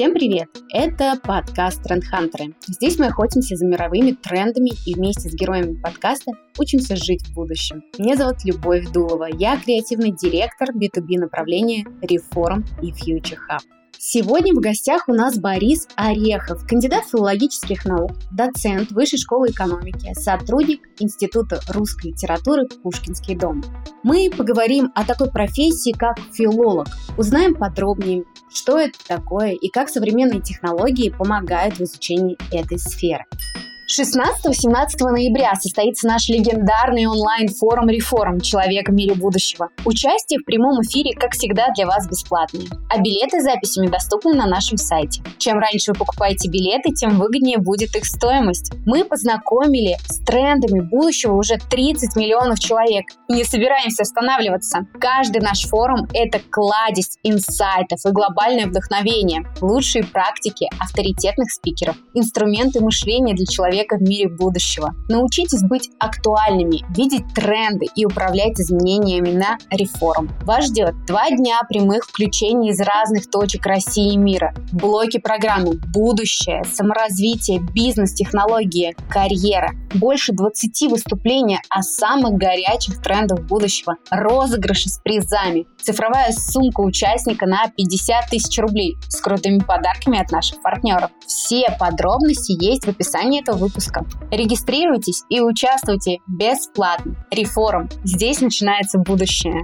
Всем привет! Это подкаст Трендхантеры. Здесь мы охотимся за мировыми трендами и вместе с героями подкаста учимся жить в будущем. Меня зовут Любовь Дулова. Я креативный директор B2B направления Reform и Future Hub. Сегодня в гостях у нас Борис Орехов, кандидат филологических наук, доцент Высшей школы экономики, сотрудник Института русской литературы Пушкинский дом. Мы поговорим о такой профессии, как филолог. Узнаем подробнее, что это такое и как современные технологии помогают в изучении этой сферы. 16-17 ноября состоится наш легендарный онлайн-форум «Реформ. Человек в мире будущего». Участие в прямом эфире, как всегда, для вас бесплатное. А билеты с записями доступны на нашем сайте. Чем раньше вы покупаете билеты, тем выгоднее будет их стоимость. Мы познакомили с трендами будущего уже 30 миллионов человек и не собираемся останавливаться. Каждый наш форум – это кладезь инсайтов и глобальное вдохновение, лучшие практики авторитетных спикеров, инструменты мышления для человека человека в мире будущего. Научитесь быть актуальными, видеть тренды и управлять изменениями на реформ. Вас ждет два дня прямых включений из разных точек России и мира. Блоки программы «Будущее», «Саморазвитие», «Бизнес», «Технологии», «Карьера». Больше 20 выступлений о самых горячих трендах будущего. Розыгрыши с призами. Цифровая сумка участника на 50 тысяч рублей с крутыми подарками от наших партнеров. Все подробности есть в описании этого выпуска. Регистрируйтесь и участвуйте бесплатно. Реформ. Здесь начинается будущее.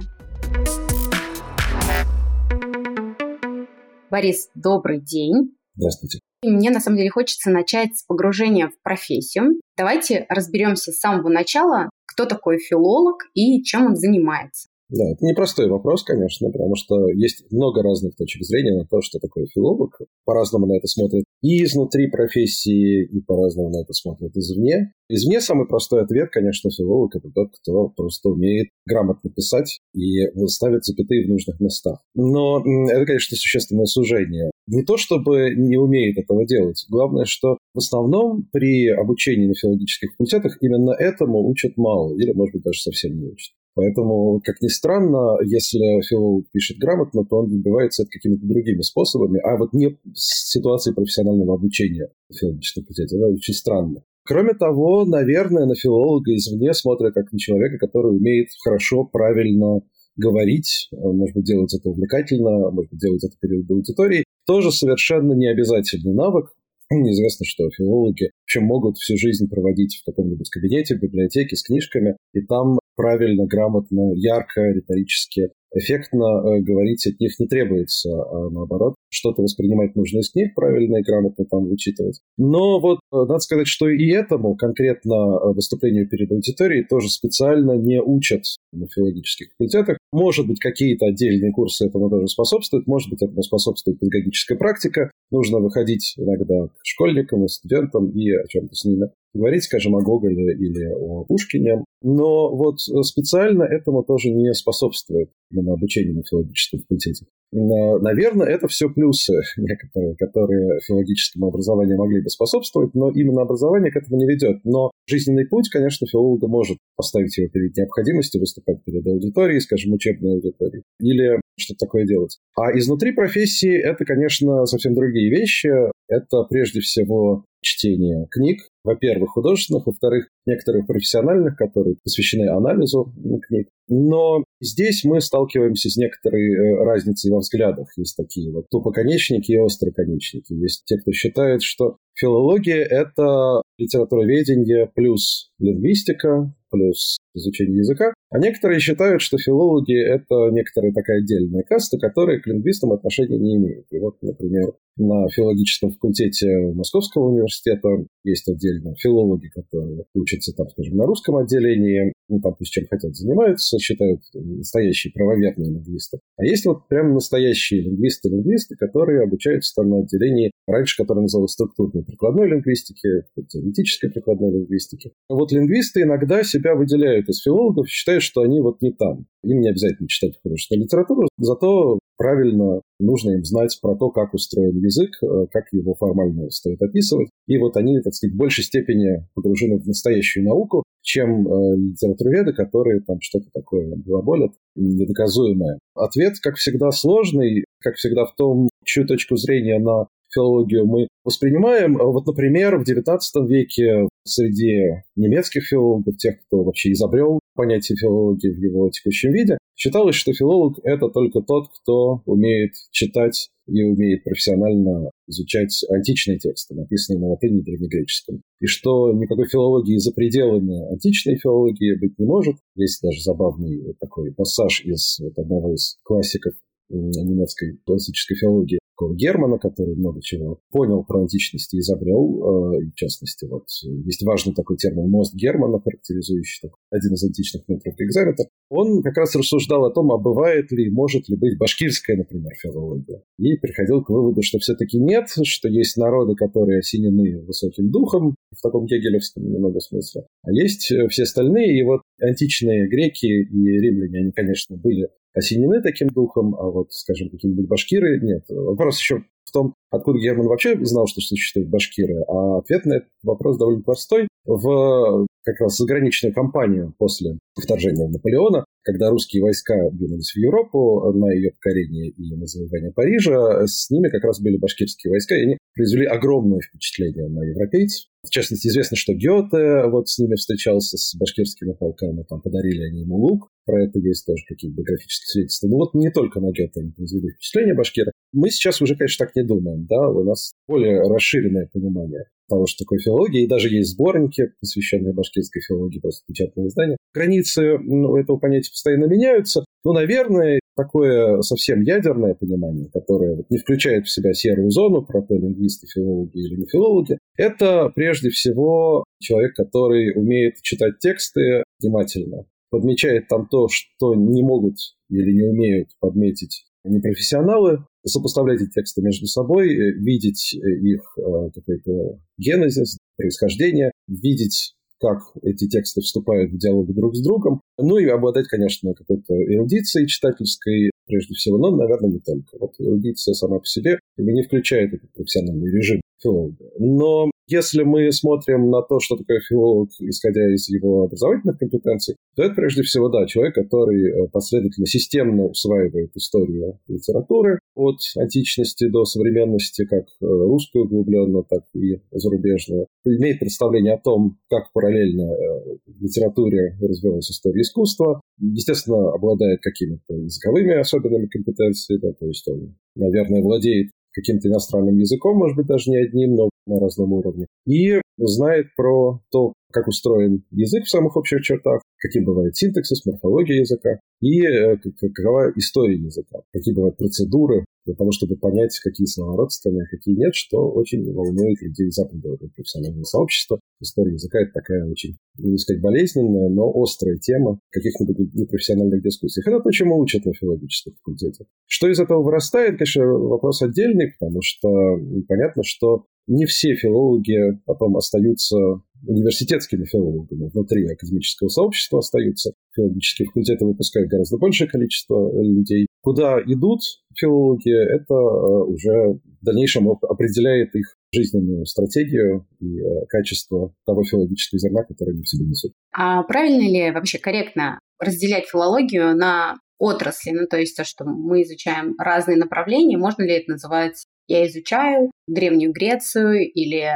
Борис, добрый день. Здравствуйте. Мне на самом деле хочется начать с погружения в профессию. Давайте разберемся с самого начала, кто такой филолог и чем он занимается. Да, это непростой вопрос, конечно, потому что есть много разных точек зрения на то, что такое филолог. По-разному на это смотрят и изнутри профессии, и по-разному на это смотрят извне. Извне самый простой ответ, конечно, филолог – это тот, кто просто умеет грамотно писать и ставит запятые в нужных местах. Но это, конечно, существенное сужение. Не то, чтобы не умеет этого делать. Главное, что в основном при обучении на филологических факультетах именно этому учат мало, или, может быть, даже совсем не учат. Поэтому, как ни странно, если филолог пишет грамотно, то он добивается это какими-то другими способами, а вот не с ситуацией профессионального обучения в филологическом факультете. Это очень странно. Кроме того, наверное, на филолога извне смотрят как на человека, который умеет хорошо, правильно говорить, может быть, делать это увлекательно, может быть, делать это перед аудиторией. Тоже совершенно не обязательный навык. Неизвестно, что филологи, причем могут всю жизнь проводить в каком-нибудь кабинете, в библиотеке с книжками, и там правильно, грамотно, ярко, риторически, эффектно э, говорить от них не требуется, а наоборот, что-то воспринимать нужно из книг правильно и грамотно там вычитывать. Но вот э, надо сказать, что и этому конкретно э, выступлению перед аудиторией тоже специально не учат на филологических факультетах. Может быть, какие-то отдельные курсы этому тоже способствуют, может быть, этому способствует педагогическая практика. Нужно выходить иногда к школьникам и студентам и о чем-то с ними говорить, скажем, о Гоголе или о Пушкине. Но вот специально этому тоже не способствует именно обучение на филологическом факультете. Наверное, это все плюсы некоторые, которые филологическому образованию могли бы способствовать, но именно образование к этому не ведет. Но жизненный путь, конечно, филолога может поставить его перед необходимостью выступать перед аудиторией, скажем, учебной аудиторией, или что-то такое делать. А изнутри профессии это, конечно, совсем другие вещи. Это прежде всего чтение книг, во-первых, художественных, во-вторых, некоторых профессиональных, которые посвящены анализу книг. Но здесь мы сталкиваемся с некоторой э, разницей во взглядах. Есть такие вот тупоконечники и остроконечники. Есть те, кто считает, что филология — это литературоведение плюс лингвистика, плюс изучение языка. А некоторые считают, что филологи — это некоторая такая отдельная каста, которая к лингвистам отношения не имеет. И вот, например, на филологическом факультете Московского университета есть отдельно филологи, которые учатся, там, скажем, на русском отделении, ну, там пусть чем хотят занимаются, считают настоящие правоверные лингвисты. А есть вот прям настоящие лингвисты-лингвисты, которые обучаются там на отделении, раньше которое называлось структурной прикладной лингвистики, теоретической прикладной лингвистики. Вот лингвисты иногда себя выделяют из филологов, считают, что они вот не там. Им не обязательно читать художественную литературу, зато правильно нужно им знать про то, как устроен язык, э, как его формально стоит описывать. И вот они, так сказать, в большей степени погружены в настоящую науку, чем э, литературоведы, которые там что-то такое глаголят, недоказуемое. Ответ, как всегда, сложный, как всегда, в том, чью точку зрения на филологию мы воспринимаем. Вот, например, в XIX веке среди немецких филологов, тех, кто вообще изобрел понятие филологии в его текущем виде, считалось, что филолог – это только тот, кто умеет читать и умеет профессионально изучать античные тексты, написанные на латыни и древнегреческом. И что никакой филологии за пределами античной филологии быть не может. Есть даже забавный такой пассаж из вот одного из классиков немецкой классической филологии, Германа, который много чего понял про античность и изобрел. Э, в частности, вот есть важный такой термин «мост Германа», характеризующий такой, один из античных метров экзаметр. Он как раз рассуждал о том, а бывает ли, может ли быть башкирская, например, филология. И приходил к выводу, что все-таки нет, что есть народы, которые осенены высоким духом, в таком гегелевском немного смысле, а есть э, все остальные. И вот античные греки и римляне, они, конечно, были осенены таким духом, а вот, скажем, какие-нибудь башкиры нет. Вопрос еще в том, откуда Герман вообще знал, что существуют башкиры, а ответ на этот вопрос довольно простой. В как раз заграничную кампанию после вторжения Наполеона, когда русские войска двинулись в Европу на ее покорение и на завоевание Парижа, с ними как раз были башкирские войска, и они произвели огромное впечатление на европейцев. В частности, известно, что Гёте вот с ними встречался, с башкирскими полками, там подарили они ему лук, про это есть тоже какие-то биографические свидетельства. Но вот не только на Гёте они произвели впечатление башкира. Мы сейчас уже, конечно, так не думаем, да, у нас более расширенное понимание того, что такое филология, и даже есть сборники, посвященные башкирской филологии, просто печатные издания. Границы ну, этого понятия постоянно меняются, но, наверное, такое совсем ядерное понимание, которое не включает в себя серую зону про то, лингвисты, филологи или не филологи, это прежде всего человек, который умеет читать тексты внимательно, подмечает там то, что не могут или не умеют подметить непрофессионалы, сопоставлять эти тексты между собой, э, видеть э, их э, какой-то генезис, происхождение, видеть как эти тексты вступают в диалог друг с другом, ну и обладать, конечно, какой-то эрудицией читательской, прежде всего, но, наверное, не только. Вот эрудиция сама по себе не включает этот профессиональный режим филолога. Но если мы смотрим на то, что такое филолог, исходя из его образовательных компетенций, то это прежде всего, да, человек, который э, последовательно, системно усваивает историю литературы от античности до современности, как э, русскую углубленно, так и зарубежную. Имеет представление о том, как параллельно э, в литературе развивалась история искусства. Естественно, обладает какими-то языковыми особенными компетенциями, да, то есть он, наверное, владеет каким-то иностранным языком, может быть, даже не одним, но на разном уровне. И знает про то, как устроен язык в самых общих чертах, каким бывает синтаксис, морфология языка и э, какова история языка, какие бывают процедуры для того, чтобы понять, какие слова родственные, а какие нет, что очень волнует людей западного профессионального сообщества. История языка – это такая очень, не сказать, болезненная, но острая тема каких-нибудь непрофессиональных дискуссий. Это то, чему учат на филологическом факультете. Что из этого вырастает, конечно, вопрос отдельный, потому что понятно, что не все филологи потом остаются университетскими филологами внутри академического сообщества остаются. Филологические факультеты выпускают гораздо большее количество людей. Куда идут филологи, это э, уже в дальнейшем определяет их жизненную стратегию и э, качество того филологического зерна, которое они в себе несут. А правильно ли вообще корректно разделять филологию на отрасли, ну то есть то, что мы изучаем разные направления, можно ли это называть я изучаю Древнюю Грецию или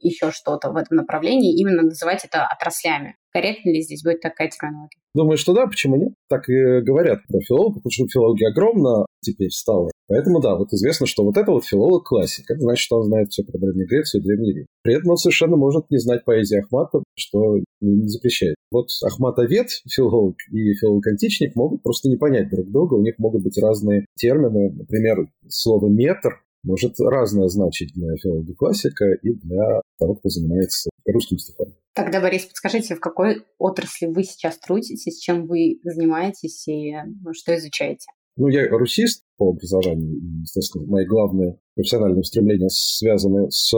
еще что-то в этом направлении, именно называть это отраслями. Корректно ли здесь будет такая терминология? Думаю, что да, почему нет? Так и говорят про филологов, потому что филология огромна теперь стала. Поэтому да, вот известно, что вот это вот филолог-классик. Это значит, что он знает все про Древнюю Грецию и Древний Рим. При этом он совершенно может не знать поэзии Ахмата, что не запрещает. Вот Ахматовед, филолог и филолог-античник могут просто не понять друг друга, у них могут быть разные термины. Например, слово «метр» может разное значить для филолога классика и для того, кто занимается русским стихом. Тогда, Борис, подскажите, в какой отрасли вы сейчас трудитесь, чем вы занимаетесь и ну, что изучаете? Ну, я русист по образованию, естественно, мои главные профессиональные стремления связаны с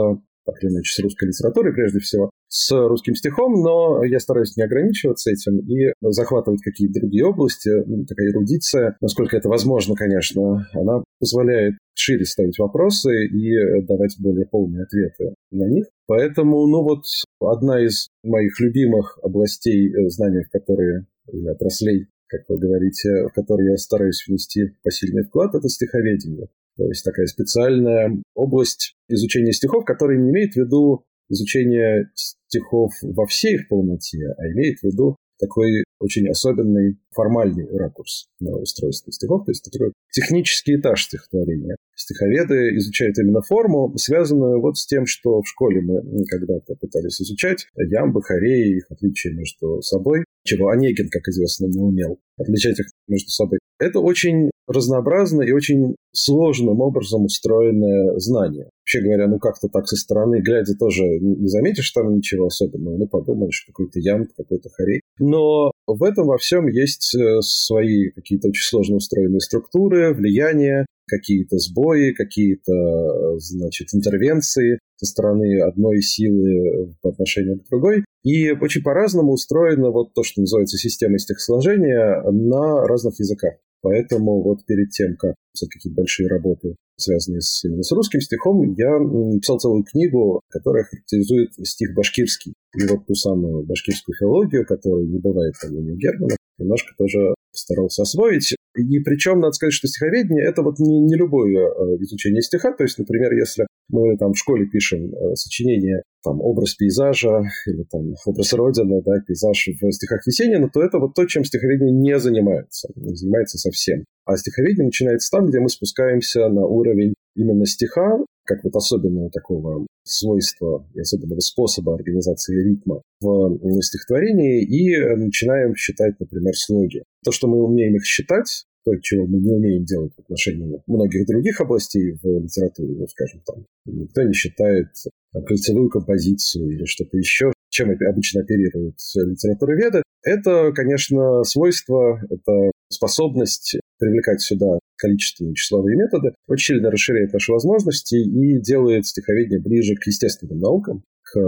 так или иначе, с русской литературой прежде всего, с русским стихом, но я стараюсь не ограничиваться этим и захватывать какие-то другие области. Ну, такая эрудиция, насколько это возможно, конечно, она позволяет шире ставить вопросы и давать более полные ответы на них. Поэтому, ну вот, одна из моих любимых областей э, знания, в которые, или отраслей, как вы говорите, в которые я стараюсь внести посильный вклад, это стиховедение. То есть такая специальная область изучения стихов, которая не имеет в виду изучение стихов во всей их полноте, а имеет в виду такой очень особенный формальный ракурс на устройство стихов, то есть такой технический этаж стихотворения. Стиховеды изучают именно форму, связанную вот с тем, что в школе мы когда-то пытались изучать. Ямбы, хореи, их отличия между собой, чего Онегин, как известно, не умел отличать их между собой. Это очень разнообразно и очень сложным образом устроенное знание. Вообще говоря, ну как-то так со стороны, глядя, тоже не заметишь там ничего особенного. Ну, подумаешь, какой-то ям, какой-то хорей. Но в этом во всем есть э, свои какие-то очень сложно устроенные структуры, влияния, какие-то сбои, какие-то, э, значит, интервенции со стороны одной силы по отношению к другой. И очень по-разному устроено вот то, что называется система стихосложения на разных языках. Поэтому вот перед тем, как писать какие-то большие работы, связанные с, именно с русским стихом, я писал целую книгу, которая характеризует стих башкирский. И вот ту самую башкирскую филологию, которая не бывает по мнению Германа, немножко тоже старался освоить. И причем, надо сказать, что стиховедение – это вот не, не любое э, изучение стиха. То есть, например, если мы там в школе пишем э, сочинение там, образ пейзажа или там образ Родины, да, пейзаж в стихах Есенина, то это вот то, чем стиховедение не занимается, не занимается совсем. А стиховедение начинается там, где мы спускаемся на уровень именно стиха, как вот особенного такого свойства и особенного способа организации ритма в стихотворении, и начинаем считать, например, слоги. То, что мы умеем их считать, то, чего мы не умеем делать в отношении многих других областей в литературе, ну, скажем, там, никто не считает там, кольцевую композицию или что-то еще, чем обычно оперируют литературоведы. Это, конечно, свойство, это способность привлекать сюда количественные числовые методы, очень сильно расширяет наши возможности и делает стиховедение ближе к естественным наукам, к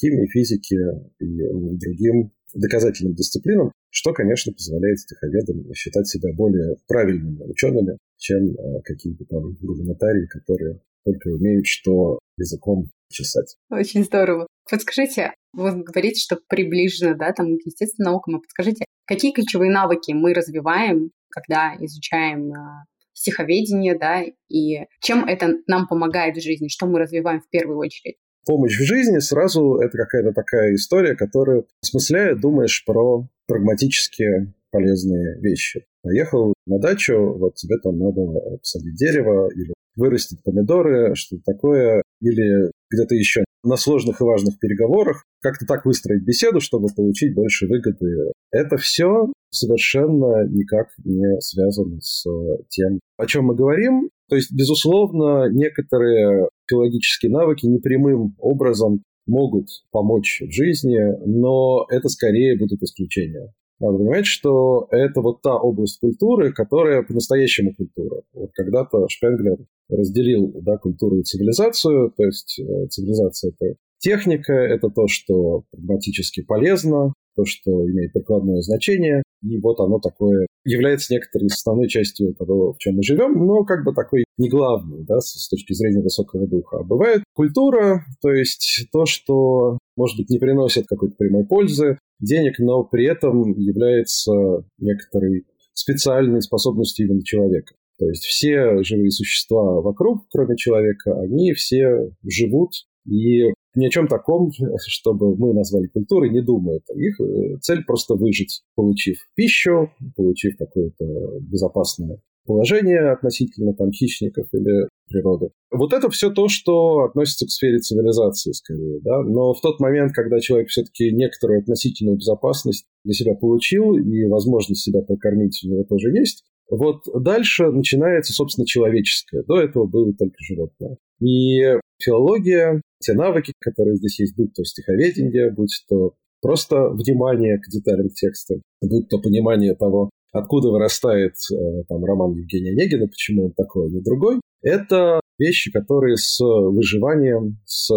химии, физике и другим доказательным дисциплинам, что, конечно, позволяет стиховедам считать себя более правильными учеными, чем э, какие-то там гуманитарии, которые только умеют что языком чесать. Очень здорово. Подскажите, вы говорите, что приближено, да, там, к естественным наукам, а подскажите, какие ключевые навыки мы развиваем, когда изучаем э, стиховедение, да, и чем это нам помогает в жизни, что мы развиваем в первую очередь? Помощь в жизни, сразу это какая-то такая история, которая осмысляет, думаешь про прагматические полезные вещи. Поехал на дачу, вот тебе там надо посадить дерево или вырастить помидоры, что-то такое, или где-то еще на сложных и важных переговорах, как-то так выстроить беседу, чтобы получить больше выгоды. Это все совершенно никак не связано с тем, о чем мы говорим. То есть, безусловно, некоторые филологические навыки непрямым образом могут помочь в жизни, но это скорее будут исключения. Надо понимать, что это вот та область культуры, которая по-настоящему культура. Вот когда-то Шпенглер разделил да, культуру и цивилизацию, то есть э, цивилизация – это техника, это то, что прагматически полезно, то, что имеет прикладное значение, и вот оно такое является некоторой основной частью того, в чем мы живем, но как бы такой не главный, да, с точки зрения высокого духа. А бывает культура, то есть то, что, может быть, не приносит какой-то прямой пользы, денег, но при этом является некоторой специальной способностью именно человека. То есть все живые существа вокруг, кроме человека, они все живут и ни о чем таком, чтобы мы назвали культурой, не думают. Их цель просто выжить, получив пищу, получив какое-то безопасное положение относительно там хищников или природы. Вот это все то, что относится к сфере цивилизации скорее, да. Но в тот момент, когда человек все-таки некоторую относительную безопасность для себя получил и возможность себя покормить у него тоже есть, вот дальше начинается, собственно, человеческое. До этого было только животное. И филология, те навыки, которые здесь есть, будь то стиховедение, будь то просто внимание к деталям текста, будь то понимание того, откуда вырастает э, там, роман Евгения Онегина, почему он такой, а не другой, это вещи, которые с выживанием, с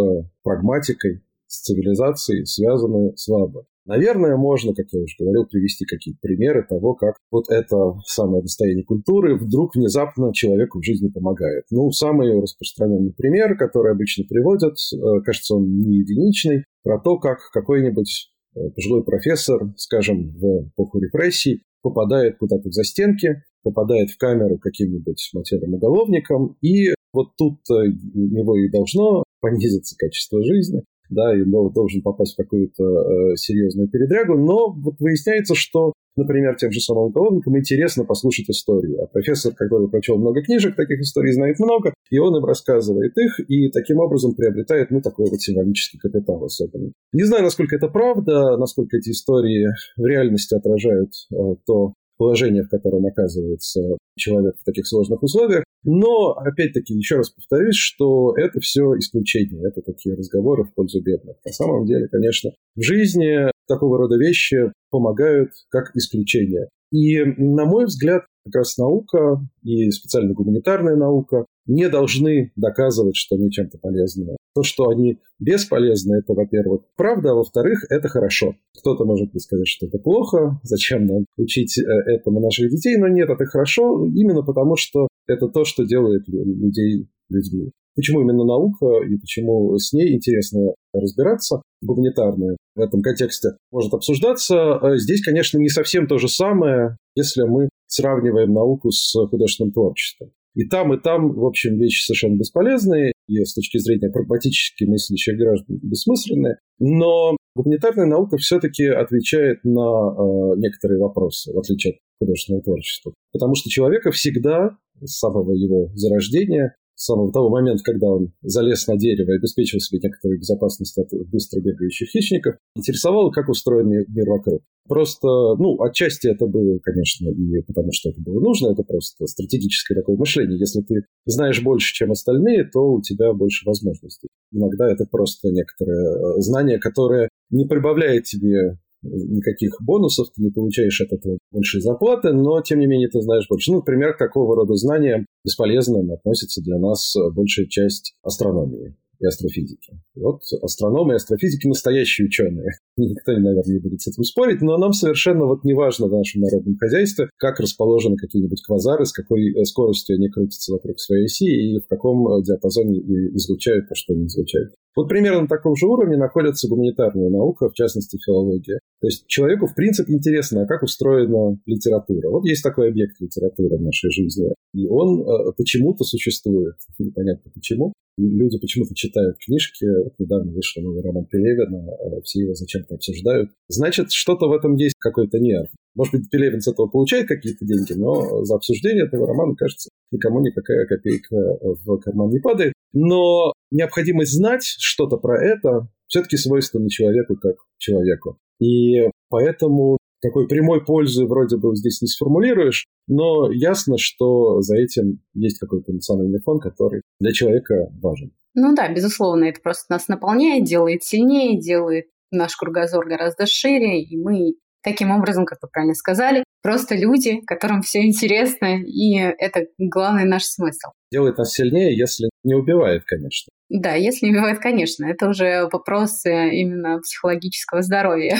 прагматикой, с цивилизацией связаны слабо. Наверное, можно, как я уже говорил, привести какие-то примеры того, как вот это самое достояние культуры вдруг внезапно человеку в жизни помогает. Ну, самый распространенный пример, который обычно приводят, э, кажется, он не единичный, про то, как какой-нибудь э, пожилой профессор, скажем, в эпоху репрессий, попадает куда-то в застенки, попадает в камеру каким-нибудь матерым уголовником, и вот тут у него и должно понизиться качество жизни, да, и должен попасть в какую-то э, серьезную передрягу, но вот выясняется, что, например, тем же самым уголовникам интересно послушать истории, а профессор, который прочел много книжек, таких историй знает много, и он им рассказывает их, и таким образом приобретает, ну, такой вот символический капитал особенно. Не знаю, насколько это правда, насколько эти истории в реальности отражают э, то положение, в котором оказывается человек в таких сложных условиях. Но, опять-таки, еще раз повторюсь, что это все исключение, это такие разговоры в пользу бедных. На самом деле, конечно, в жизни такого рода вещи помогают как исключение. И, на мой взгляд, как раз наука и специально гуманитарная наука не должны доказывать, что они чем-то полезны. То, что они бесполезны, это, во-первых, правда, а во-вторых, это хорошо. Кто-то может сказать, что это плохо, зачем нам учить э, этому наших детей, но нет, это хорошо именно потому, что это то, что делает людей людьми. Почему именно наука и почему с ней интересно разбираться, гуманитарная в этом контексте, может обсуждаться. Э, здесь, конечно, не совсем то же самое, если мы сравниваем науку с художественным творчеством. И там, и там, в общем, вещи совершенно бесполезные, и с точки зрения прагматически мыслящих граждан бессмысленные. Но гуманитарная наука все-таки отвечает на э, некоторые вопросы, в отличие от художественного творчества. Потому что человека всегда, с самого его зарождения, самого того момента, когда он залез на дерево и обеспечил себе некоторую безопасность от быстро бегающих хищников, интересовало, как устроен мир вокруг. Просто, ну, отчасти это было, конечно, и потому что это было нужно, это просто стратегическое такое мышление. Если ты знаешь больше, чем остальные, то у тебя больше возможностей. Иногда это просто некоторое э, знание, которое не прибавляет тебе никаких бонусов, ты не получаешь от этого большие зарплаты, но, тем не менее, ты знаешь больше. Ну, например, к такого рода знаниям бесполезным относится для нас большая часть астрономии и астрофизики. Вот астрономы и астрофизики настоящие ученые. Никто, наверное, не будет с этим спорить, но нам совершенно вот не важно в нашем народном хозяйстве, как расположены какие-нибудь квазары, с какой э, скоростью они крутятся вокруг своей оси и в каком э, диапазоне излучают то, что они излучают. Вот примерно на таком же уровне находится гуманитарная наука, в частности филология. То есть человеку, в принципе, интересно, а как устроена литература. Вот есть такой объект литературы в нашей жизни, и он э, почему-то существует. Непонятно почему. Люди почему-то читают книжки. Вот недавно вышел новый роман Пелевина, э, все его зачем-то обсуждают. Значит, что-то в этом есть, какой-то нерв. Может быть, Пелевин с этого получает какие-то деньги, но за обсуждение этого романа, кажется, никому никакая копейка в карман не падает. Но необходимость знать что-то про это все-таки свойственна человеку как человеку. И поэтому такой прямой пользы вроде бы здесь не сформулируешь, но ясно, что за этим есть какой-то эмоциональный фон, который для человека важен. Ну да, безусловно, это просто нас наполняет, делает сильнее, делает наш кругозор гораздо шире, и мы таким образом, как вы правильно сказали, просто люди, которым все интересно, и это главный наш смысл. Делает нас сильнее, если не убивает, конечно. Да, если не убивает, конечно. Это уже вопрос именно психологического здоровья.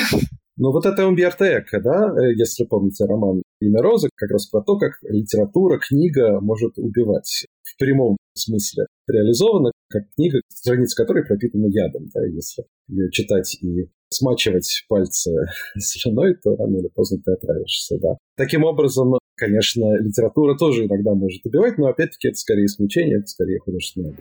Ну вот это Умберто Эко, да, э, если помните роман «Имя Розы», как раз про то, как литература, книга может убивать в прямом смысле реализована, как книга, страница которой пропитана ядом, да, если ее читать и смачивать пальцы слюной, то рано или поздно ты отравишься, да. Таким образом, конечно, литература тоже иногда может убивать, но опять-таки это скорее исключение, это скорее художественное.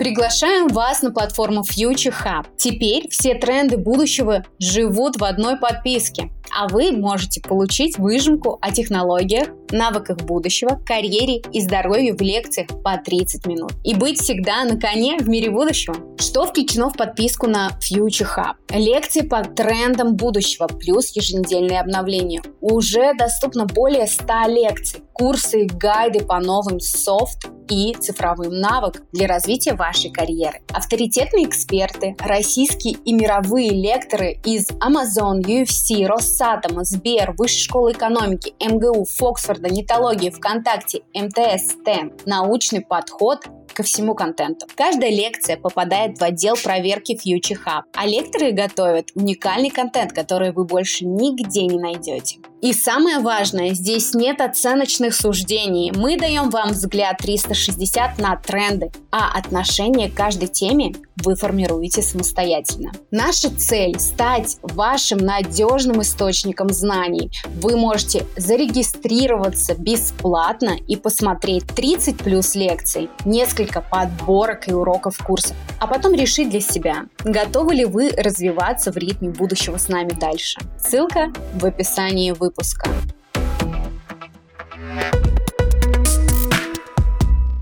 Приглашаем вас на платформу Future Hub. Теперь все тренды будущего живут в одной подписке, а вы можете получить выжимку о технологиях, навыках будущего, карьере и здоровье в лекциях по 30 минут. И быть всегда на коне в мире будущего. Что включено в подписку на Future Hub? Лекции по трендам будущего плюс еженедельные обновления. Уже доступно более 100 лекций, курсы и гайды по новым софт и цифровым навыкам для развития вашей карьеры. Авторитетные эксперты, российские и мировые лекторы из Amazon, UFC, Росатома, Сбер, Высшей школы экономики, МГУ, Фоксфорда, Нетологии, ВКонтакте, МТС, СТЭМ. Научный подход ко всему контенту. Каждая лекция попадает в отдел проверки Future Hub, а лекторы готовят уникальный контент, который вы больше нигде не найдете. И самое важное, здесь нет оценочных суждений. Мы даем вам взгляд 360 на тренды, а отношение к каждой теме вы формируете самостоятельно. Наша цель – стать вашим надежным источником знаний. Вы можете зарегистрироваться бесплатно и посмотреть 30 плюс лекций, несколько подборок и уроков курса, а потом решить для себя, готовы ли вы развиваться в ритме будущего с нами дальше. Ссылка в описании выпуска выпуска.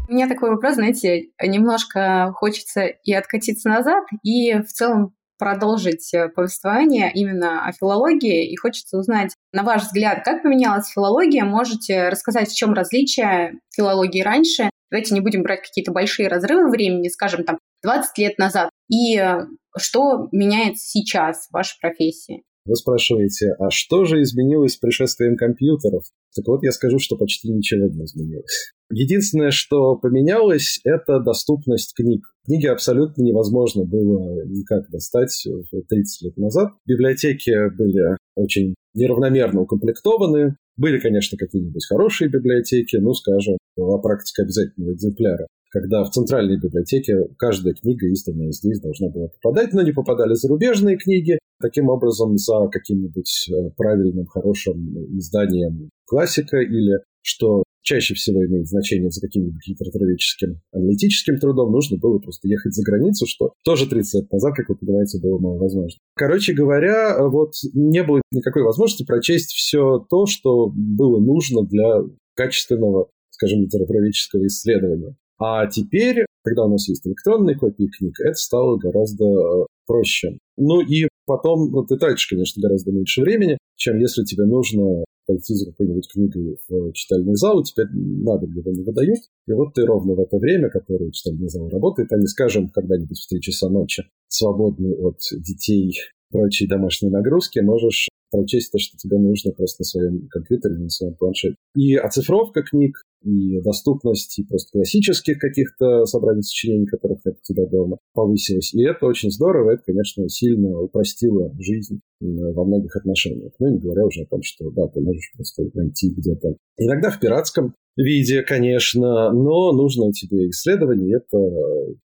У меня такой вопрос, знаете, немножко хочется и откатиться назад, и в целом продолжить э, повествование именно о филологии, и хочется узнать, на ваш взгляд, как поменялась филология? Можете рассказать, в чем различие филологии раньше? Давайте не будем брать какие-то большие разрывы времени, скажем, там, 20 лет назад. И э, что меняется сейчас в вашей профессии? Вы спрашиваете, а что же изменилось с пришествием компьютеров? Так вот, я скажу, что почти ничего не изменилось. Единственное, что поменялось, это доступность книг. Книги абсолютно невозможно было никак достать 30 лет назад. Библиотеки были очень неравномерно укомплектованы. Были, конечно, какие-нибудь хорошие библиотеки, ну, скажем, была практика обязательного экземпляра когда в центральной библиотеке каждая книга, изданная здесь, должна была попадать, но не попадали зарубежные книги. Таким образом, за каким-нибудь э, правильным, хорошим изданием классика или, что чаще всего имеет значение за каким-нибудь литературоведческим аналитическим трудом, нужно было просто ехать за границу, что тоже 30 лет назад, как вы понимаете, было маловозможно. Короче говоря, вот не было никакой возможности прочесть все то, что было нужно для качественного, скажем, литературоведческого исследования. А теперь, когда у нас есть электронные копии книг, это стало гораздо э, проще. Ну и потом ну, ты тратишь, конечно, гораздо меньше времени, чем если тебе нужно пойти за какой-нибудь книгой в читальный зал, тебе надо, где не выдают. И вот ты ровно в это время, которое читальный зал работает, а не, скажем, когда-нибудь в 3 часа ночи, свободный от детей прочей домашней нагрузки, можешь прочесть то, что тебе нужно просто на своем компьютере, на своем планшете. И оцифровка книг, и доступность и просто классических каких-то собраний сочинений, которых нет у тебя дома, повысилась. И это очень здорово, это, конечно, сильно упростило жизнь во многих отношениях. Ну, не говоря уже о том, что, да, ты можешь просто найти где-то. Иногда в пиратском виде, конечно, но нужно тебе исследование, это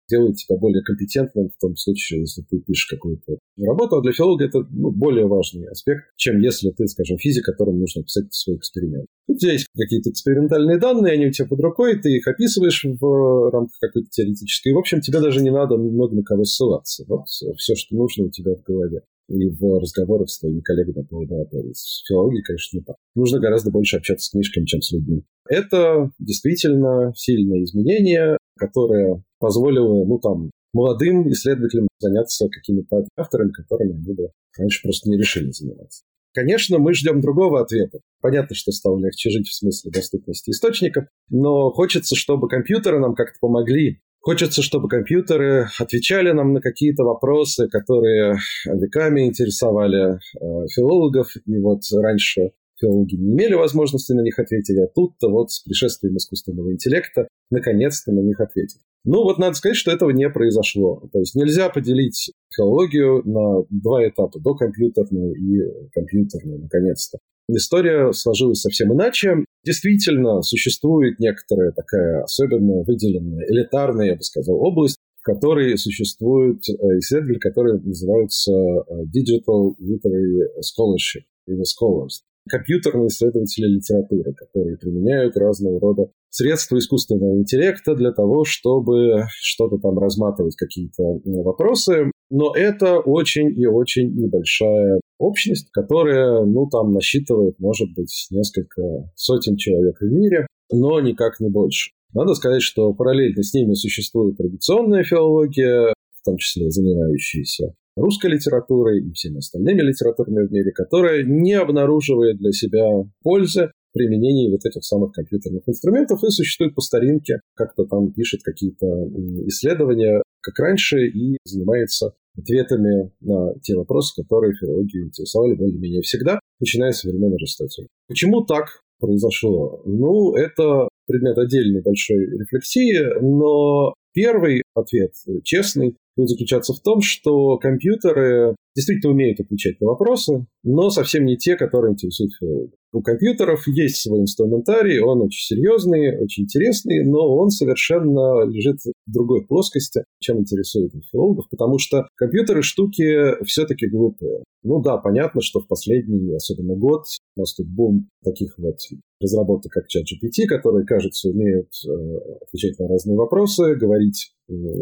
делает тебя более компетентным в том случае, если ты пишешь какую-то работу. А для филолога это ну, более важный аспект, чем если ты, скажем, физик, которому нужно писать свой эксперимент. У тебя есть какие-то экспериментальные данные, они у тебя под рукой, ты их описываешь в рамках какой-то теоретической. И, в общем, тебе даже не надо много на кого ссылаться. Вот все, что нужно у тебя в голове. И в разговорах с твоими коллегами по лаборатории. С филологией, конечно, не так. Нужно гораздо больше общаться с книжками, чем с людьми. Это действительно сильное изменение, которое позволило, ну, там, молодым исследователям заняться какими-то авторами, которыми они бы раньше просто не решили заниматься. Конечно, мы ждем другого ответа. Понятно, что стало легче жить в смысле доступности источников, но хочется, чтобы компьютеры нам как-то помогли. Хочется, чтобы компьютеры отвечали нам на какие-то вопросы, которые веками интересовали э, филологов. И вот раньше филологи не имели возможности на них ответить, а тут-то вот с пришествием искусственного интеллекта наконец-то на них ответить. Ну вот надо сказать, что этого не произошло. То есть нельзя поделить филологию на два этапа, до компьютерную и компьютерную, наконец-то. История сложилась совсем иначе. Действительно, существует некоторая такая особенно выделенная, элитарная, я бы сказал, область, в которой существуют э, исследователи, которые называются э, Digital Literary Scholarship или Scholars компьютерные исследователи литературы, которые применяют разного рода средства искусственного интеллекта для того, чтобы что-то там разматывать, какие-то вопросы. Но это очень и очень небольшая общность, которая, ну, там насчитывает, может быть, несколько сотен человек в мире, но никак не больше. Надо сказать, что параллельно с ними существует традиционная филология, в том числе занимающаяся русской литературой и всеми остальными литературами в мире, которая не обнаруживает для себя пользы применении вот этих самых компьютерных инструментов и существует по старинке, как-то там пишет какие-то исследования, как раньше, и занимается ответами на те вопросы, которые филологию интересовали более-менее всегда, начиная с времен Аристотеля. Почему так произошло? Ну, это предмет отдельной большой рефлексии, но первый ответ честный, будет заключаться в том, что компьютеры действительно умеют отвечать на вопросы, но совсем не те, которые интересуют филологов. У компьютеров есть свой инструментарий, он очень серьезный, очень интересный, но он совершенно лежит в другой плоскости, чем интересует филологов, потому что компьютеры штуки все-таки глупые. Ну да, понятно, что в последний, особенно год, у нас тут бум таких вот разработок, как ChatGPT, которые, кажется, умеют э, отвечать на разные вопросы, говорить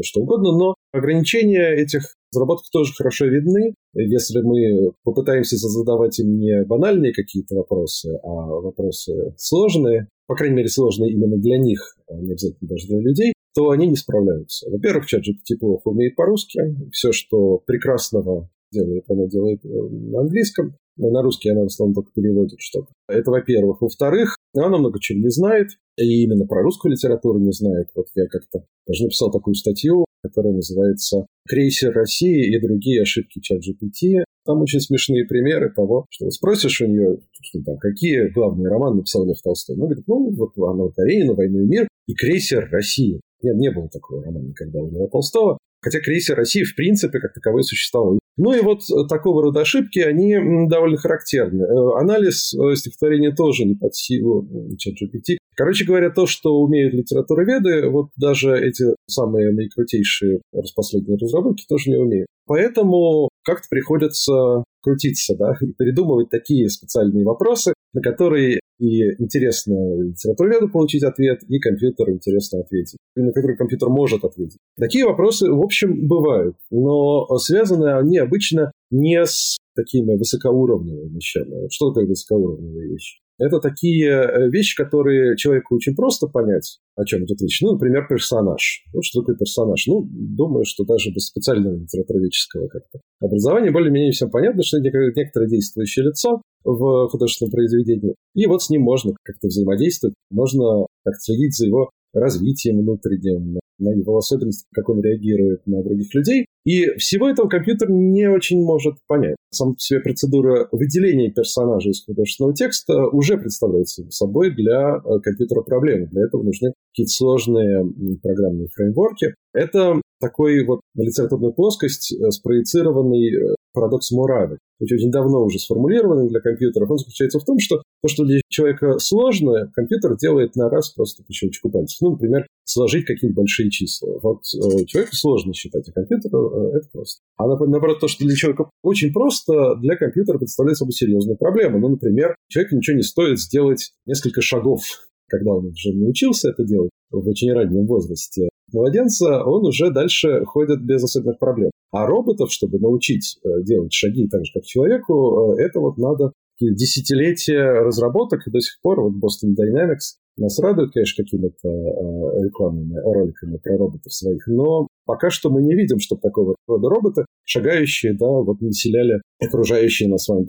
что угодно, но ограничения этих разработок тоже хорошо видны. Если мы попытаемся задавать им не банальные какие-то вопросы, а вопросы сложные, по крайней мере, сложные именно для них, а не обязательно даже для людей, то они не справляются. Во-первых, ChatGPT плохо умеет по-русски. Все, что прекрасного делает, она делает э, на английском. На русский она в основном только переводит что-то. Это во-первых. Во-вторых, она много чего не знает, и именно про русскую литературу не знает. Вот я как-то даже написал такую статью, которая называется «Крейсер России и другие ошибки чат GPT». Там очень смешные примеры того, что спросишь у нее, что там, какие главные романы написал Лев Толстой. Ну, говорит, ну, вот Анна Каренина, «Войну и мир» и «Крейсер России». Нет, не было такого романа никогда у Льва Толстого. Хотя крейсер России, в принципе, как таковой существовал. Ну и вот э, такого рода ошибки, они довольно характерны. Э, анализ э, стихотворения тоже не под силу ChatGPT. Короче говоря, то, что умеют литературоведы, вот даже эти самые наикрутейшие распоследние разработки тоже не умеют. Поэтому как-то приходится крутиться, да, и придумывать такие специальные вопросы, на которые и интересно литературоведу получить ответ, и компьютеру интересно ответить, на который компьютер может ответить. Такие вопросы, в общем, бывают, но связаны они обычно не с такими высокоуровневыми вещами. Что такое высокоуровневые вещи? Это такие э, вещи, которые человеку очень просто понять, о чем идет речь. Ну, например, персонаж. Вот что такое персонаж. Ну, думаю, что даже без специального литературоведческого как-то образования более-менее всем понятно, что это некоторое действующее лицо в художественном произведении. И вот с ним можно как-то взаимодействовать, можно как следить за его развитием внутренним, на его особенности, как он реагирует на других людей. И всего этого компьютер не очень может понять. Сам по себе процедура выделения персонажа из художественного текста уже представляет собой для э, компьютера проблему. Для этого нужны какие-то сложные программные фреймворки. Это такой вот на литературную плоскость э, спроецированный э, парадокс Муравы. Очень давно уже сформулированный для компьютеров. Он заключается в том, что то, что для человека сложно, компьютер делает на раз просто по щелчку пальцев. Ну, например, сложить какие-то большие числа. Вот э, человеку сложно считать, а компьютеру это просто. А наоборот, то, что для человека очень просто, для компьютера представляет собой серьезную проблему. Ну, например, человеку ничего не стоит сделать несколько шагов, когда он уже научился это делать в очень раннем возрасте младенца, он уже дальше ходит без особенных проблем. А роботов, чтобы научить э, делать шаги так же, как человеку, э, это вот надо десятилетия разработок, и до сих пор вот Boston Dynamics нас радует, конечно, какими-то э, рекламными роликами про роботов своих, но пока что мы не видим, чтобы такого рода роботы, шагающие, да, вот населяли окружающее нас с вами.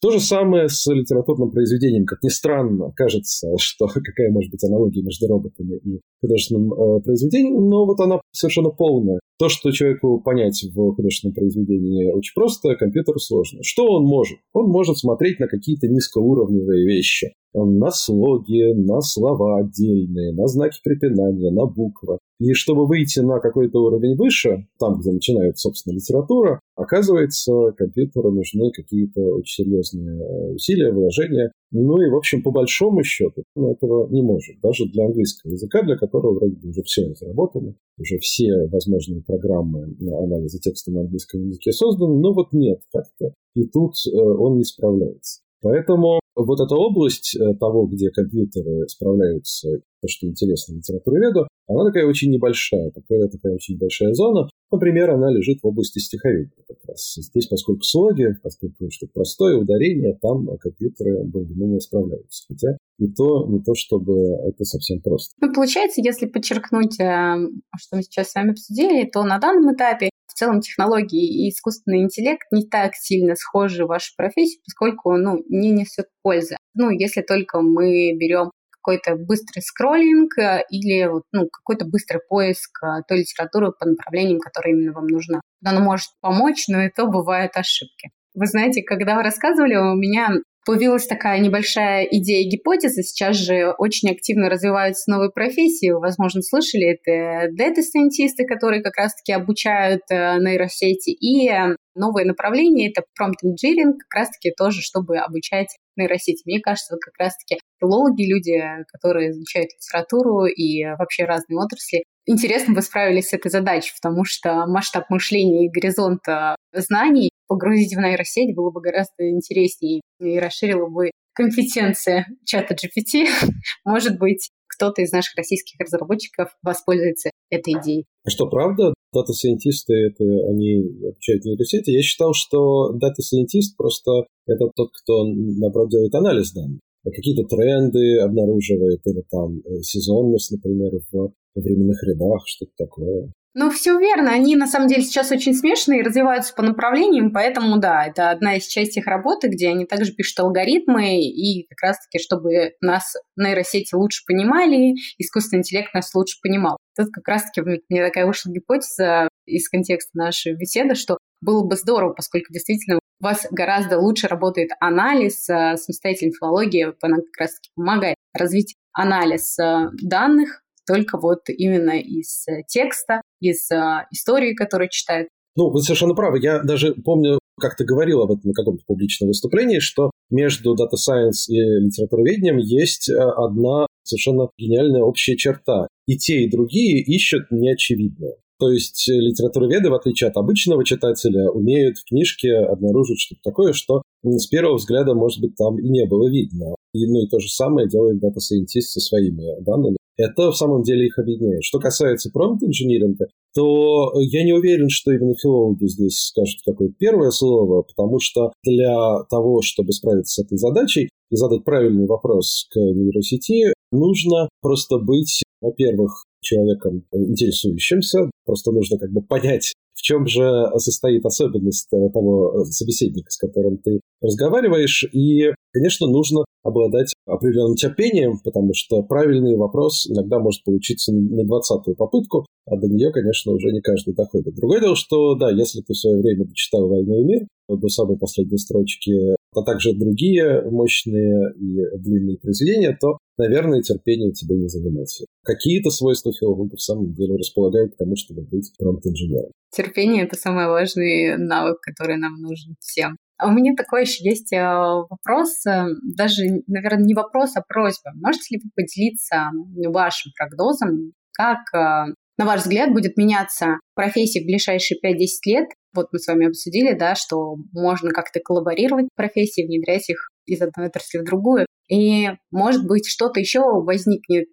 То же самое с литературным произведением. Как ни странно, кажется, что какая может быть аналогия между роботами и художественным э, произведением, но вот она совершенно полная. То, что человеку понять в художественном произведении очень просто, компьютеру сложно. Что он может? Он может смотреть на какие-то низкоуровневые вещи на слоги, на слова отдельные, на знаки препинания, на буквы. И чтобы выйти на какой-то уровень выше, там, где начинается, собственно, литература, оказывается, компьютеру нужны какие-то очень серьезные э, усилия, вложения. Ну и, в общем, по большому счету, он этого не может. Даже для английского языка, для которого вроде бы уже все разработано, уже все возможные программы анализа текста на английском языке созданы, но вот нет как-то. И тут э, он не справляется. Поэтому вот эта область э, того, где компьютеры справляются, то, что интересно литературоведу, она такая очень небольшая, такая, такая очень большая зона. Например, она лежит в области стиховедения как раз. Здесь, поскольку слоги, поскольку что простое ударение, там компьютеры более-менее справляются. Хотя и то, не то, чтобы это совсем просто. Ну, получается, если подчеркнуть, э, что мы сейчас с вами обсудили, то на данном этапе целом технологии и искусственный интеллект не так сильно схожи в вашу профессию, поскольку ну, не несет пользы. Ну, если только мы берем какой-то быстрый скроллинг э, или ну, какой-то быстрый поиск э, той литературы по направлениям, которая именно вам нужна. Оно может помочь, но и то бывают ошибки. Вы знаете, когда вы рассказывали, у меня появилась такая небольшая идея гипотеза. Сейчас же очень активно развиваются новые профессии. Вы, возможно, слышали, это дата-сайентисты, которые как раз-таки обучают э, нейросети, и новое направление — это prompt engineering, как раз-таки тоже, чтобы обучать нейросети. Мне кажется, вот как раз-таки филологи, люди, которые изучают литературу и вообще разные отрасли, интересно вы справились с этой задачей, потому что масштаб мышления и горизонта знаний погрузить в нейросеть было бы гораздо интереснее и расширило бы компетенции чата GPT. Может быть, кто-то из наших российских разработчиков воспользуется этой идеей. А что, правда? Дата-сайентисты, это они обучают нейросети. Я считал, что дата-сайентист просто это тот, кто, наоборот, делает анализ данных. А какие-то тренды обнаруживает, или там э, сезонность, например, в временных рядах, что-то такое. Ну, все верно. Они, на самом деле, сейчас очень смежные и развиваются по направлениям, поэтому, да, это одна из частей их работы, где они также пишут алгоритмы, и как раз-таки, чтобы нас нейросети лучше понимали, искусственный интеллект нас лучше понимал. Тут как раз-таки мне такая вышла гипотеза из контекста нашей беседы, что было бы здорово, поскольку действительно у вас гораздо лучше работает анализ, э, самостоятельная филология, она как раз-таки помогает развить анализ э, данных, только вот именно из э, текста, из э, истории, которую читают. Ну, вы совершенно правы. Я даже помню, как ты говорил об этом на каком-то публичном выступлении, что между Data Science и литературоведением есть э, одна совершенно гениальная общая черта. И те, и другие ищут неочевидное. То есть литературоведы, в отличие от обычного читателя, умеют в книжке обнаружить что-то такое, что с первого взгляда, может быть, там и не было видно. И, ну и то же самое делает дата-сайентист со своими данными. Это в самом деле их объединяет. Что касается промпт-инжиниринга, то я не уверен, что именно филологи здесь скажут какое-то первое слово, потому что для того, чтобы справиться с этой задачей и задать правильный вопрос к нейросети, нужно просто быть, во-первых, человеком интересующимся, просто нужно как бы понять, в чем же состоит особенность того собеседника, с которым ты разговариваешь. И, конечно, нужно обладать определенным терпением, потому что правильный вопрос иногда может получиться на двадцатую попытку, а до нее, конечно, уже не каждый доходит. Другое дело, что, да, если ты в свое время дочитал «Войну и мир», до самой последней строчки, а также другие мощные и длинные произведения, то, наверное, терпение тебе не занимать. Какие-то свойства филолога в самом деле располагают к тому, чтобы быть промпт-инженером. Терпение — это самый важный навык, который нам нужен всем. А у меня такой еще есть э, вопрос, э, даже, наверное, не вопрос, а просьба. Можете ли вы поделиться вашим прогнозом, как, э, на ваш взгляд, будет меняться профессия в ближайшие 5-10 лет? Вот мы с вами обсудили, да, что можно как-то коллаборировать профессии, внедрять их из одной отрасли в другую. И, может быть, что-то еще возникнет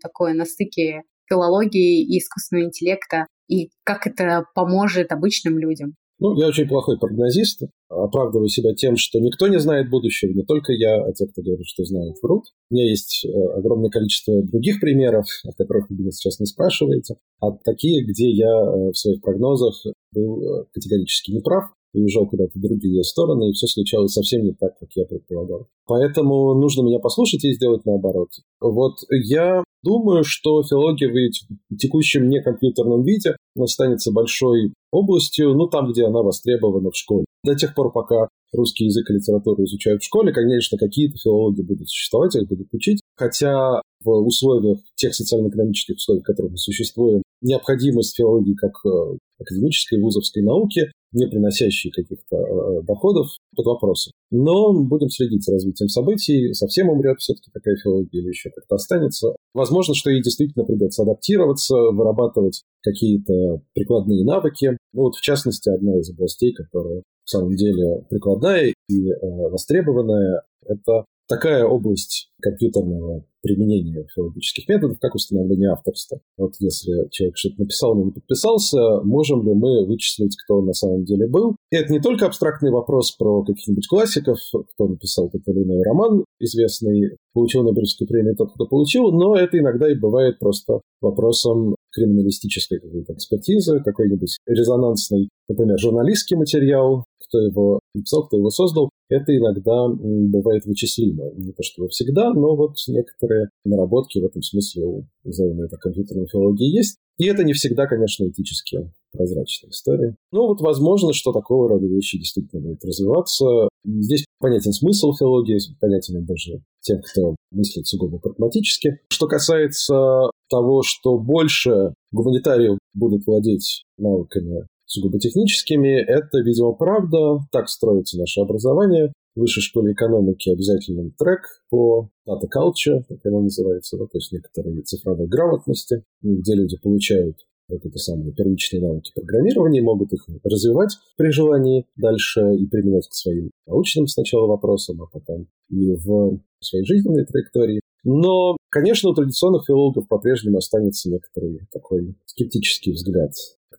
такое на стыке филологии и искусственного интеллекта, и как это поможет обычным людям? Ну, я очень плохой прогнозист, оправдываю себя тем, что никто не знает будущего, не только я, а те, кто говорит, что знают, врут. У меня есть э, огромное количество других примеров, о которых вы меня сейчас не спрашиваете, а такие, где я э, в своих прогнозах был э, категорически неправ уезжал куда-то в другие стороны, и все случалось совсем не так, как я предполагал. Поэтому нужно меня послушать и сделать наоборот. Вот я думаю, что филология в текущем некомпьютерном виде останется большой областью, ну, там, где она востребована в школе. До тех пор, пока русский язык и литературу изучают в школе, конечно, какие-то филологи будут существовать, их будут учить, хотя в условиях тех социально-экономических условий, в которых мы существуем, необходимость филологии как э, академической вузовской науки, не приносящей каких-то э, доходов, под вопросом. Но будем следить за развитием событий. Совсем умрет все-таки такая филология или еще как-то останется. Возможно, что ей действительно придется адаптироваться, вырабатывать какие-то прикладные навыки. Ну, вот, в частности, одна из областей, которая в самом деле прикладная и э, востребованная, это такая область компьютерного применения филологических методов, как установление авторства. Вот если человек что-то написал, но не подписался, можем ли мы вычислить, кто он на самом деле был? И это не только абстрактный вопрос про каких-нибудь классиков, кто написал тот или иной роман известный, получил Нобелевскую премию тот, кто получил, но это иногда и бывает просто вопросом криминалистической какой-то экспертизы, какой-нибудь резонансный, например, журналистский материал, кто его написал, кто его создал, это иногда бывает вычислимо. Не то чтобы всегда, но вот некоторые наработки в этом смысле у взаимной компьютерной филологии есть. И это не всегда, конечно, этически прозрачная история. Но вот возможно, что такого рода вещи действительно будут развиваться. Здесь понятен смысл филологии, понятен даже тем, кто мыслит сугубо прагматически. Что касается того, что больше гуманитариев будут владеть навыками сугубо техническими, это, видимо, правда. Так строится наше образование. В высшей школе экономики обязательный трек по data culture, как оно называется, да, то есть некоторые цифровые грамотности, где люди получают вот это самые первичные навыки программирования, могут их развивать при желании дальше и применять к своим научным сначала вопросам, а потом и в своей жизненной траектории. Но, конечно, у традиционных филологов по-прежнему останется некоторый такой скептический взгляд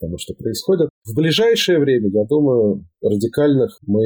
тому, что происходит. В ближайшее время, я думаю, радикальных мы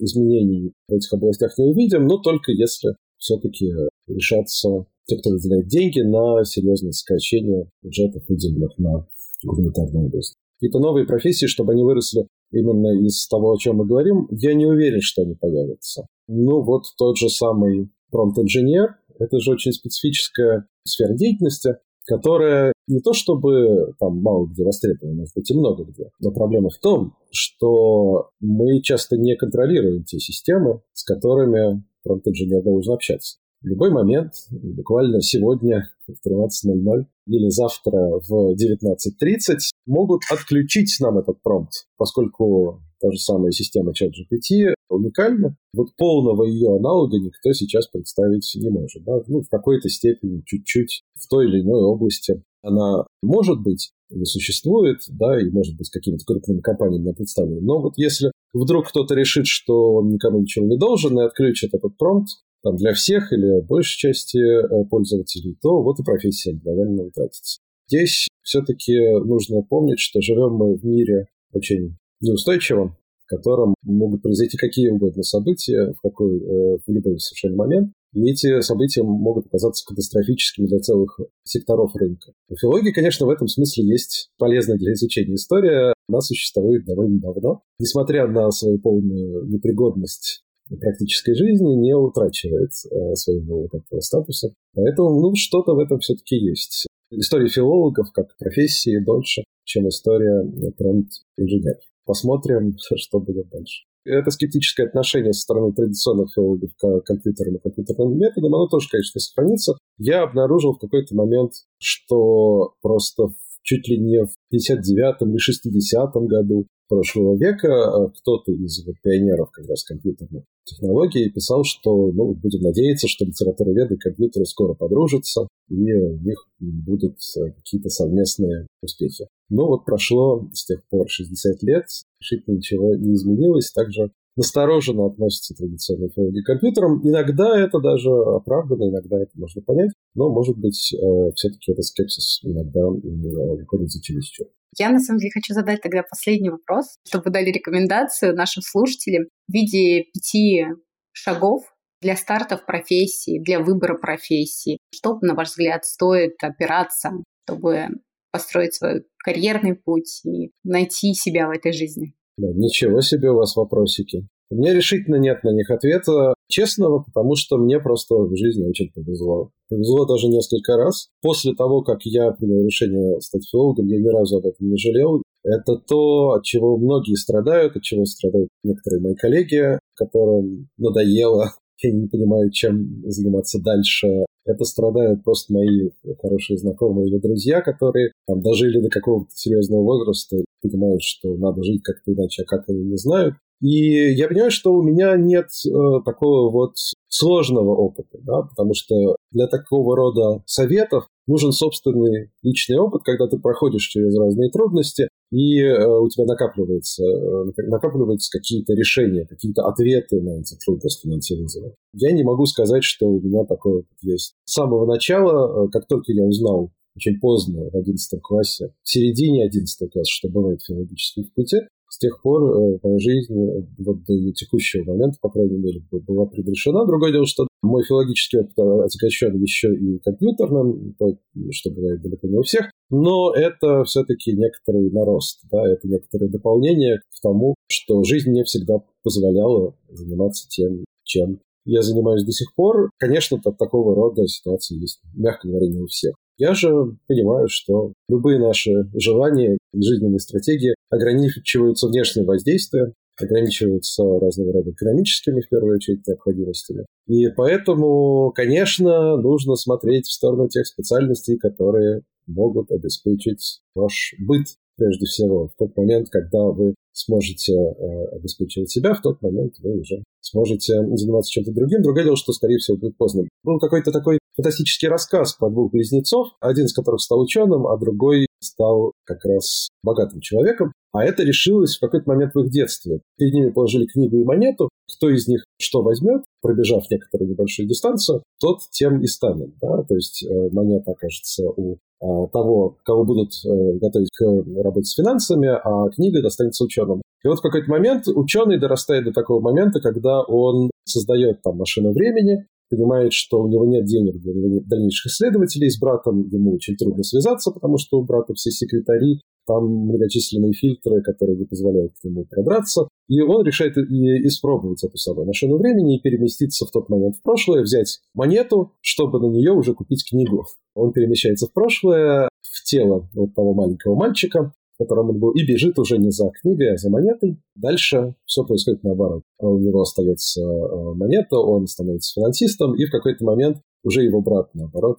изменений в этих областях не увидим, но только если все-таки решаться те, кто выделяет деньги на серьезное сокращение бюджетов, выделенных на гуманитарную область. Какие-то новые профессии, чтобы они выросли именно из того, о чем мы говорим, я не уверен, что они появятся. Ну, вот тот же самый промпт-инженер, это же очень специфическая сфера деятельности, которая не то чтобы там мало где востребована, может быть и много где, но проблема в том, что мы часто не контролируем те системы, с которыми промпт-инженер должен общаться. В любой момент, буквально сегодня в 13.00 или завтра в 19.30 могут отключить нам этот промпт, поскольку та же самая система ChatGPT уникальна. Вот полного ее аналога никто сейчас представить не может. Да? Ну, в какой-то степени, чуть-чуть, в той или иной области она может быть или существует, да, и может быть какими-то крупными компаниями представлена. Но вот если вдруг кто-то решит, что он никому ничего не должен и отключит этот промпт, там, для всех или большей части э, пользователей, то вот и профессия мгновенно утратится. Здесь все-таки нужно помнить, что живем мы в мире очень неустойчивом, в котором могут произойти какие угодно события в, какой, э, в совершенно момент, и эти события могут оказаться катастрофическими для целых секторов рынка. У филологии, конечно, в этом смысле есть полезная для изучения история. Она существует довольно давно. Несмотря на свою полную непригодность практической жизни не утрачивает э, своего статуса. Поэтому, ну, что-то в этом все-таки есть. История филологов как профессии дольше, чем история промпт-инженеров. Посмотрим, что будет дальше. Это скептическое отношение со стороны традиционных филологов к компьютерам и компьютерным методам, оно тоже, конечно, сохранится. Я обнаружил в какой-то момент, что просто чуть ли не в 59-м или 60-м году прошлого века а кто-то из пионеров как раз компьютерных технологий писал, что ну, будем надеяться, что литературоведы и компьютеры скоро подружатся, и у них будут э, какие-то совместные успехи. Но вот прошло с тех пор 60 лет, решительно ничего не изменилось, также настороженно относятся традиционные филологи к компьютерам. Иногда это даже оправдано, иногда это можно понять, но, может быть, э, все-таки этот скепсис иногда выходит за чересчур. Я, на самом деле, хочу задать тогда последний вопрос, чтобы дали рекомендацию нашим слушателям в виде пяти шагов для старта в профессии, для выбора профессии. Что, на ваш взгляд, стоит опираться, чтобы построить свой карьерный путь и найти себя в этой жизни? Да, ничего себе у вас вопросики. У меня решительно нет на них ответа честного, потому что мне просто в жизни очень повезло. Повезло даже несколько раз. После того, как я принял решение стать филологом, я ни разу об этом не жалел. Это то, от чего многие страдают, от чего страдают некоторые мои коллеги, которым надоело я не понимаю, чем заниматься дальше. Это страдают просто мои хорошие знакомые или друзья, которые там дожили до какого-то серьезного возраста, понимают, что надо жить как-то иначе, а как они не знают. И я понимаю, что у меня нет э, такого вот сложного опыта, да, потому что для такого рода советов нужен собственный личный опыт, когда ты проходишь через разные трудности, и э, у тебя накапливается, э, накапливаются какие-то решения, какие-то ответы на эти трудности, на эти вызовы. Я не могу сказать, что у меня опыт есть. С самого начала, э, как только я узнал очень поздно, в 11 классе, в середине 11 класса, что бывает в филологическом факультете, с тех пор э, моя жизнь э, вот до текущего момента, по крайней мере, была предрешена. Другое дело, что мой филологический опыт отягощен еще и компьютерным, то, что бывает далеко не у всех, но это все-таки некоторый нарост, да, это некоторое дополнение к тому, что жизнь мне всегда позволяла заниматься тем, чем я занимаюсь до сих пор. Конечно, такого рода ситуации есть, мягко говоря, не у всех. Я же понимаю, что любые наши желания жизненные стратегии ограничиваются внешним воздействием. ограничиваются разного рода экономическими, в первую очередь, необходимостями. И поэтому, конечно, нужно смотреть в сторону тех специальностей, которые могут обеспечить ваш быт прежде всего. В тот момент, когда вы сможете э, обеспечивать себя, в тот момент вы уже сможете заниматься чем-то другим. Другое дело, что, скорее всего, будет поздно. Был какой-то такой фантастический рассказ про двух близнецов, один из которых стал ученым, а другой стал как раз богатым человеком. А это решилось в какой-то момент в их детстве. Перед ними положили книгу и монету. Кто из них что возьмет, пробежав некоторую небольшую дистанцию, тот тем и станет. Да? То есть э, монета окажется у а, того, кого будут э, готовить к работе с финансами, а книга достанется ученым. И вот в какой-то момент ученый дорастает до такого момента, когда он создает там машину времени, понимает, что у него нет денег для дальнейших исследователей с братом, ему очень трудно связаться, потому что у брата все секретари, там многочисленные фильтры, которые не позволяют к нему продраться. И он решает и испробовать эту самую машину времени и переместиться в тот момент в прошлое, взять монету, чтобы на нее уже купить книгу. Он перемещается в прошлое, в тело вот того маленького мальчика, котором он был, и бежит уже не за книгой, а за монетой. Дальше все происходит наоборот. У него остается э, монета, он становится финансистом, и в какой-то момент уже его брат, наоборот,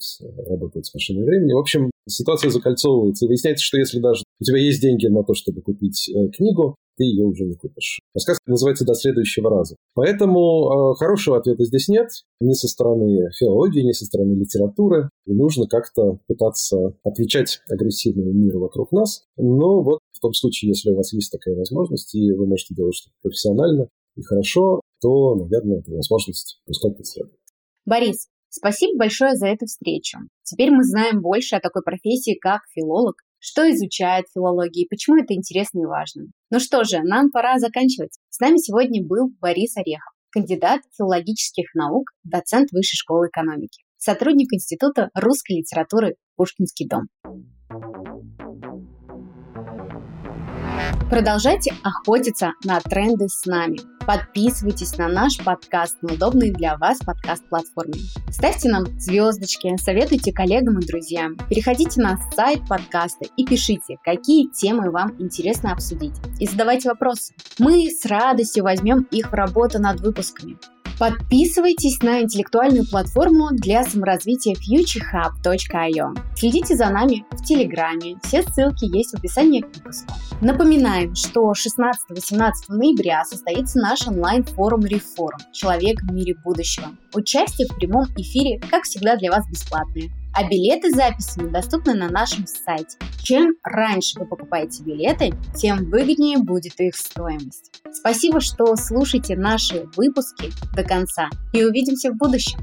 работает с машиной времени. В общем, ситуация закольцовывается, и выясняется, что если даже у тебя есть деньги на то, чтобы купить э, книгу, ты ее уже не купишь. Рассказ называется «До следующего раза». Поэтому э, хорошего ответа здесь нет, ни со стороны филологии, ни со стороны литературы. И нужно как-то пытаться отвечать агрессивному миру вокруг нас. Но вот в том случае, если у вас есть такая возможность, и вы можете делать что-то профессионально и хорошо, то, наверное, эту возможность пускай следует. Борис, спасибо большое за эту встречу. Теперь мы знаем больше о такой профессии, как филолог, что изучает филология и почему это интересно и важно. Ну что же, нам пора заканчивать. С нами сегодня был Борис Орехов, кандидат филологических наук, доцент Высшей школы экономики, сотрудник Института русской литературы Пушкинский дом. Продолжайте охотиться на тренды с нами. Подписывайтесь на наш подкаст на удобной для вас подкаст-платформе. Ставьте нам звездочки, советуйте коллегам и друзьям. Переходите на сайт подкаста и пишите, какие темы вам интересно обсудить. И задавайте вопросы. Мы с радостью возьмем их в работу над выпусками. Подписывайтесь на интеллектуальную платформу для саморазвития futurehub.io. Следите за нами в Телеграме. Все ссылки есть в описании к выпуску. Напоминаем, что 16-18 ноября состоится наш онлайн-форум «Реформ. Человек в мире будущего». Участие в прямом эфире, как всегда, для вас бесплатное а билеты с записями доступны на нашем сайте. Чем раньше вы покупаете билеты, тем выгоднее будет их стоимость. Спасибо, что слушаете наши выпуски до конца и увидимся в будущем.